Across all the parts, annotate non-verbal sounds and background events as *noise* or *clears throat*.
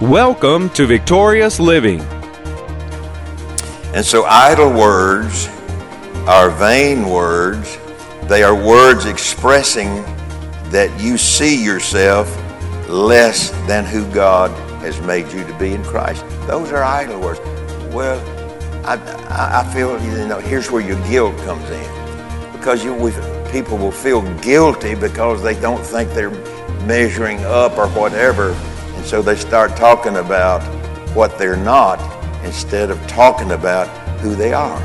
Welcome to Victorious Living. And so, idle words are vain words. They are words expressing that you see yourself less than who God has made you to be in Christ. Those are idle words. Well, I, I feel, you know, here's where your guilt comes in. Because you, we, people will feel guilty because they don't think they're measuring up or whatever and so they start talking about what they're not instead of talking about who they are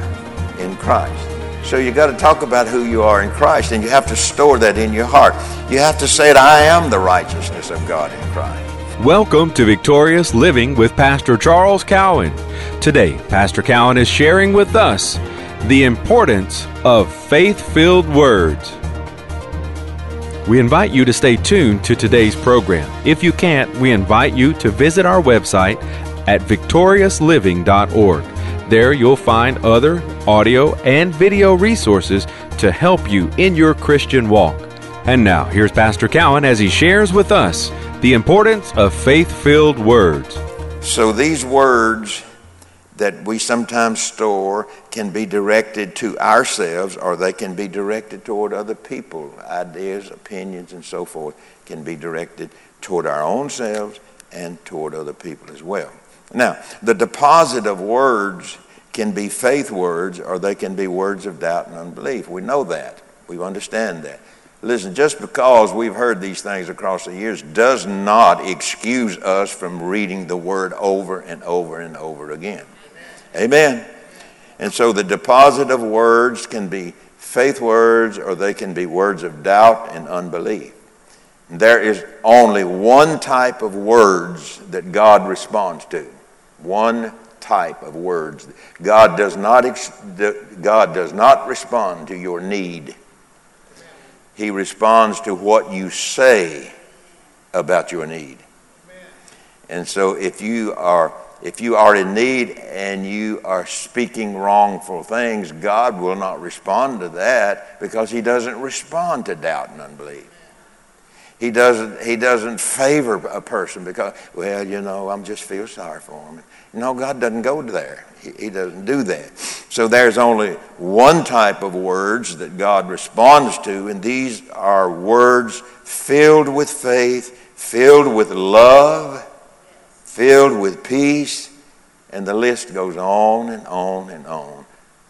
in Christ. So you got to talk about who you are in Christ and you have to store that in your heart. You have to say I am the righteousness of God in Christ. Welcome to Victorious Living with Pastor Charles Cowan. Today, Pastor Cowan is sharing with us the importance of faith filled words. We invite you to stay tuned to today's program. If you can't, we invite you to visit our website at victoriousliving.org. There you'll find other audio and video resources to help you in your Christian walk. And now, here's Pastor Cowan as he shares with us the importance of faith filled words. So, these words that we sometimes store can be directed to ourselves or they can be directed toward other people. Ideas, opinions, and so forth can be directed toward our own selves and toward other people as well. Now, the deposit of words can be faith words or they can be words of doubt and unbelief. We know that. We understand that. Listen, just because we've heard these things across the years does not excuse us from reading the word over and over and over again. Amen. And so the deposit of words can be faith words or they can be words of doubt and unbelief. There is only one type of words that God responds to. One type of words. God does not, God does not respond to your need. He responds to what you say about your need. And so if you are if you are in need and you are speaking wrongful things, God will not respond to that because He doesn't respond to doubt and unbelief. He doesn't, he doesn't favor a person because, well, you know, I'm just feel sorry for him. No, God doesn't go there. He, he doesn't do that. So there's only one type of words that God responds to, and these are words filled with faith, filled with love, filled with peace, and the list goes on and on and on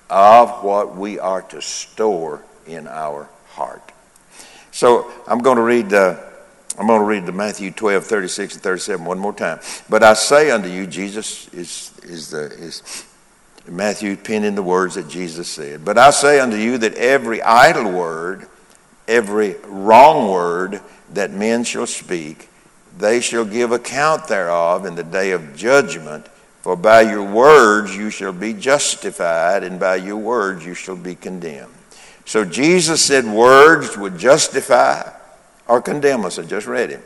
of what we are to store in our heart. So I'm going to read. Uh, I'm going to read the Matthew 12, 36 and 37 one more time. But I say unto you, Jesus is, is, the, is Matthew penning the words that Jesus said. But I say unto you that every idle word, every wrong word that men shall speak, they shall give account thereof in the day of judgment. For by your words you shall be justified, and by your words you shall be condemned. So Jesus said words would justify or condemn us. I just read it.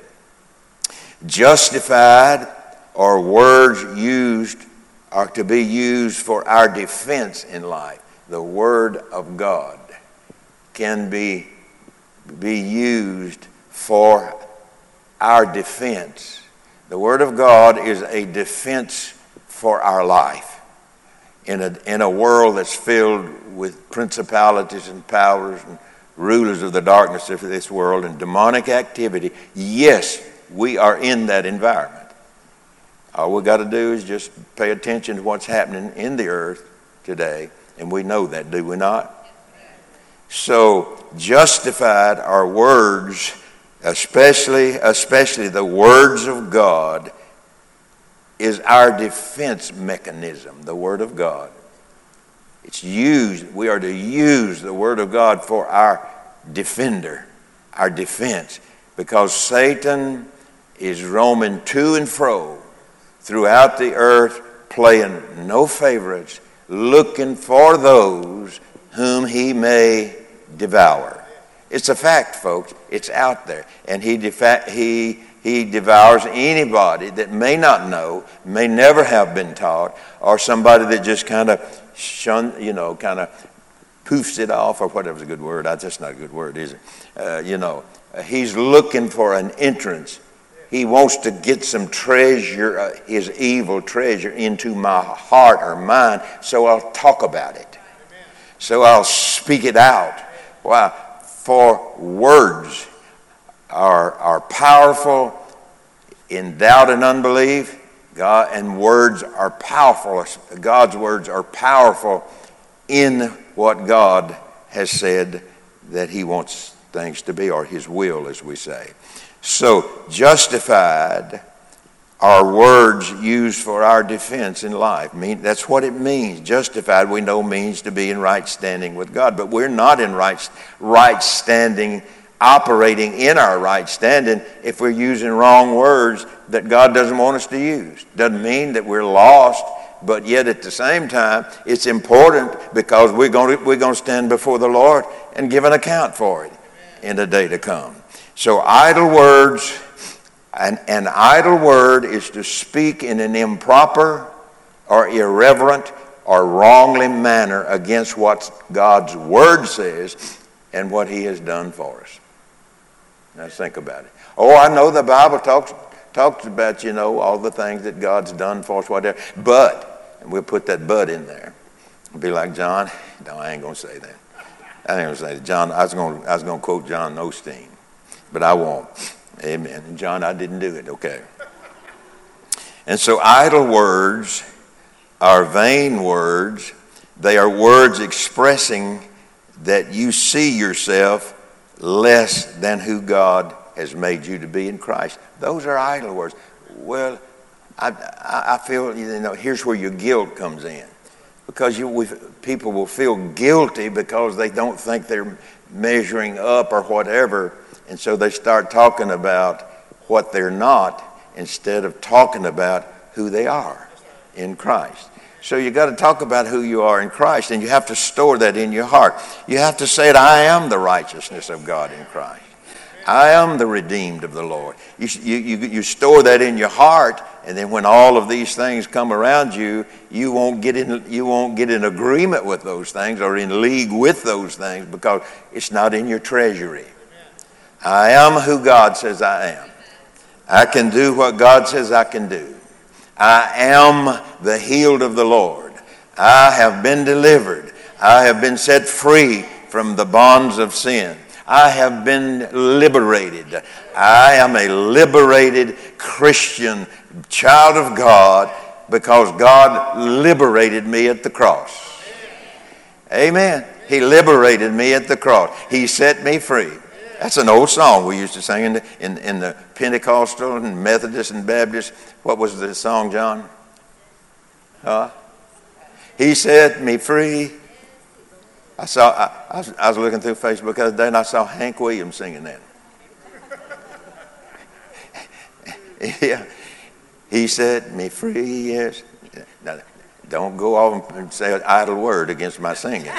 Justified or words used are to be used for our defense in life. The Word of God can be, be used for our defense. The Word of God is a defense for our life in a, in a world that's filled with principalities and powers and rulers of the darkness of this world and demonic activity. Yes, we are in that environment. All we got to do is just pay attention to what's happening in the earth today, and we know that, do we not? So, justified are words especially, especially the words of God, is our defense mechanism, the Word of God. It's used, we are to use the Word of God for our defender, our defense, because Satan is roaming to and fro throughout the earth, playing no favorites, looking for those whom he may devour. It's a fact, folks. It's out there. And he, defa- he, he devours anybody that may not know, may never have been taught, or somebody that just kind of shun, you know, kind of poofs it off, or whatever's a good word. That's not a good word, is it? Uh, you know, uh, he's looking for an entrance he wants to get some treasure, uh, his evil treasure, into my heart or mind, so I'll talk about it. So I'll speak it out. Why? For words are, are powerful in doubt and unbelief. God, and words are powerful. God's words are powerful in what God has said that He wants things to be, or His will, as we say. So, justified are words used for our defense in life. Mean, that's what it means. Justified, we know, means to be in right standing with God, but we're not in right, right standing, operating in our right standing if we're using wrong words that God doesn't want us to use. Doesn't mean that we're lost, but yet at the same time, it's important because we're going to, we're going to stand before the Lord and give an account for it in the day to come. So, idle words, an, an idle word is to speak in an improper or irreverent or wrongly manner against what God's word says and what He has done for us. Now, think about it. Oh, I know the Bible talks, talks about, you know, all the things that God's done for us, whatever. But, and we'll put that but in there. Be like John. *laughs* No, I ain't going to say that. I ain't to say that. John, I was going I was to quote John Osteen but I won't. Amen. And John, I didn't do it. Okay. And so idle words are vain words. They are words expressing that you see yourself less than who God has made you to be in Christ. Those are idle words. Well, I, I feel, you know, here's where your guilt comes in. Because you, people will feel guilty because they don't think they're measuring up or whatever and so they start talking about what they're not instead of talking about who they are in Christ. So you got to talk about who you are in Christ, and you have to store that in your heart. You have to say it, I am the righteousness of God in Christ. I am the redeemed of the Lord. You, you, you, store that in your heart, and then when all of these things come around you, you won't, get in, you won't get in agreement with those things or in league with those things because it's not in your treasury. I am who God says I am. I can do what God says I can do. I am the healed of the Lord. I have been delivered. I have been set free from the bonds of sin. I have been liberated. I am a liberated Christian child of God because God liberated me at the cross. Amen. He liberated me at the cross. He set me free. That's an old song we used to sing in the, in, in the Pentecostal and Methodist and Baptist. What was the song, John? Huh? He set me free. I saw. I, I, was, looking through Facebook the other day and I saw Hank Williams singing that. *laughs* yeah. He set me free. Yes. Now, don't go off and say an idle word against my singing.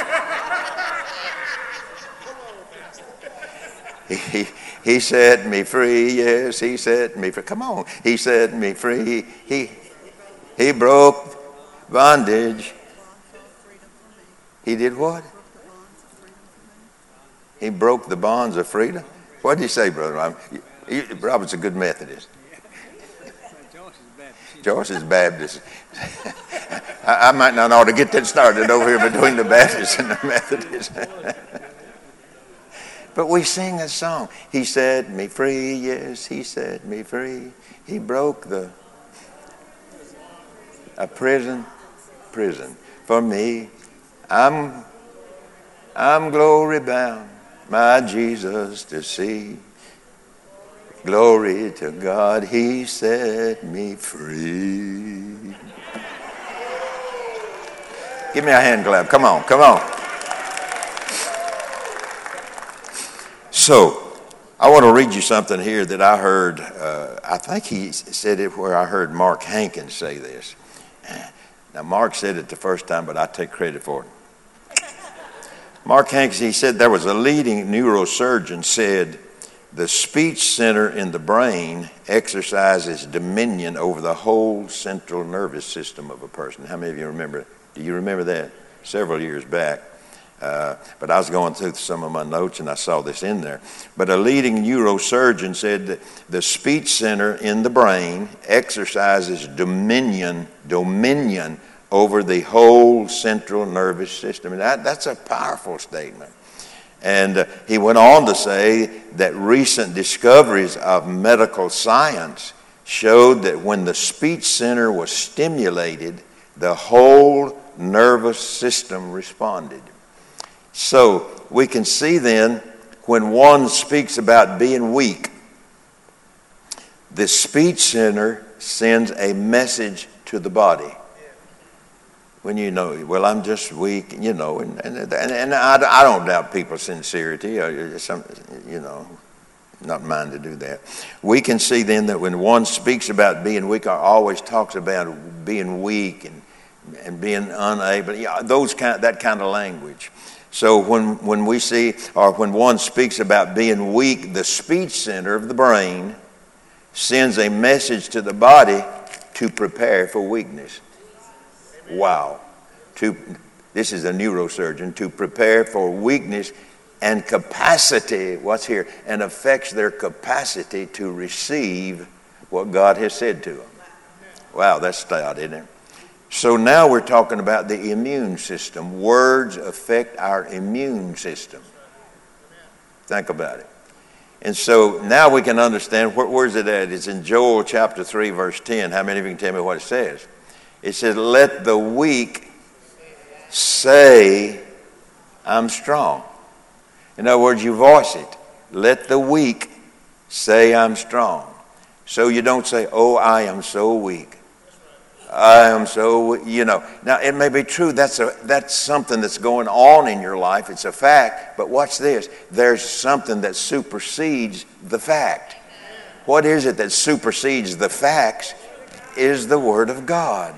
He, he set me free. Yes, he set me free. Come on. He set me free. He, he broke bondage. He did what? He broke the bonds of freedom. What did he say, Brother Robert's a good Methodist. Joyce is Baptist. *laughs* I, I might not ought to get that started over here between the Baptists and the Methodists. *laughs* But we sing a song. He set me free, yes, he set me free. He broke the a prison, prison for me. I'm I'm glory bound, my Jesus to see. Glory to God, He set me free. Give me a hand clap. Come on, come on. So, I want to read you something here that I heard. Uh, I think he said it where I heard Mark Hankins say this. *clears throat* Now, Mark said it the first time, but I take credit for it. Mark Hankins, he said there was a leading neurosurgeon said the speech center in the brain exercises dominion over the whole central nervous system of a person. How many of you remember? Do you remember that? Several years back. Uh, but I was going through some of my notes and I saw this in there. But a leading neurosurgeon said that the speech center in the brain exercises dominion, dominion over the whole central nervous system. And that, that's a powerful statement. And uh, he went on to say that recent discoveries of medical science showed that when the speech center was stimulated, the whole nervous system responded. So we can see then when one speaks about being weak, the speech center sends a message to the body. When you know, well, I'm just weak, you know, and, and, and, I, I don't doubt people's sincerity, uh, some, you know, not mine to do that. We can see then that when one speaks about being weak, or always talks about being weak and, and being unable, yeah, those kind, that kind of language. So when, when we see, or when one speaks about being weak, the speech center of the brain sends a message to the body to prepare for weakness. Wow. To, this is a neurosurgeon, to prepare for weakness and capacity, what's here, and affects their capacity to receive what God has said to them. Wow, that's stout, isn't it? So now we're talking about the immune system. Words affect our immune system. Think about it. And so now we can understand where, where's it at? It's in Joel chapter 3, verse 10. How many of you can tell me what it says? It says, Let the weak say, I'm strong. In other words, you voice it. Let the weak say, I'm strong. So you don't say, Oh, I am so weak. I am so, you know. Now, it may be true. That's, a, that's something that's going on in your life. It's a fact. But watch this there's something that supersedes the fact. What is it that supersedes the facts? Is the Word of God.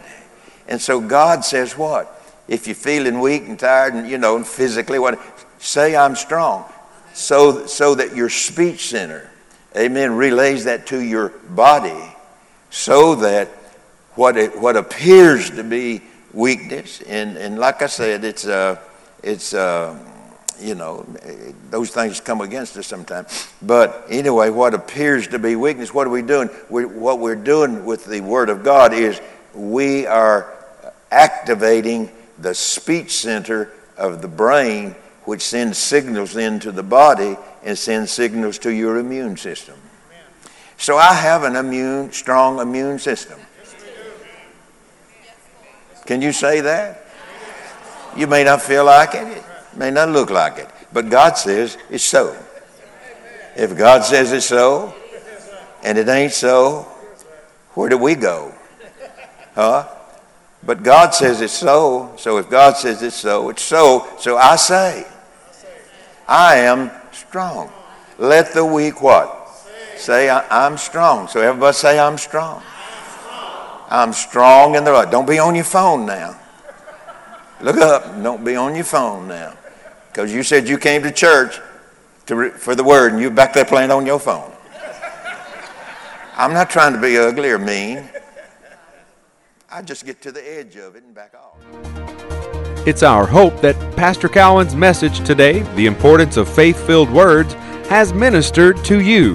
And so God says, what? If you're feeling weak and tired and, you know, and physically, what? Say, I'm strong. So, so that your speech center, amen, relays that to your body so that what, it, what appears to be weakness, and, and like I said, it's, uh, it's uh, you know, those things come against us sometimes. But anyway, what appears to be weakness, what are we doing? We, what we're doing with the Word of God is we are activating the speech center of the brain, which sends signals into the body and sends signals to your immune system. So I have an immune, strong immune system. Can you say that? You may not feel like it, it may not look like it, but God says it's so. If God says it's so, and it ain't so, where do we go? Huh? But God says it's so, so if God says it's so, it's so. So I say, I am strong. Let the weak what? Say, I, am strong. So everybody say, I'm strong. I'm strong in the Lord. Don't be on your phone now. Look up. Don't be on your phone now. Because you said you came to church to re- for the word and you're back there playing on your phone. I'm not trying to be ugly or mean. I just get to the edge of it and back off. It's our hope that Pastor Cowan's message today, The Importance of Faith Filled Words, has ministered to you.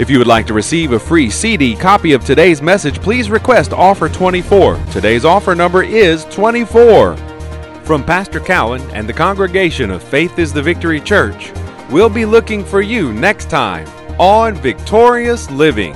If you would like to receive a free CD copy of today's message, please request offer 24. Today's offer number is 24. From Pastor Cowan and the congregation of Faith is the Victory Church, we'll be looking for you next time on Victorious Living.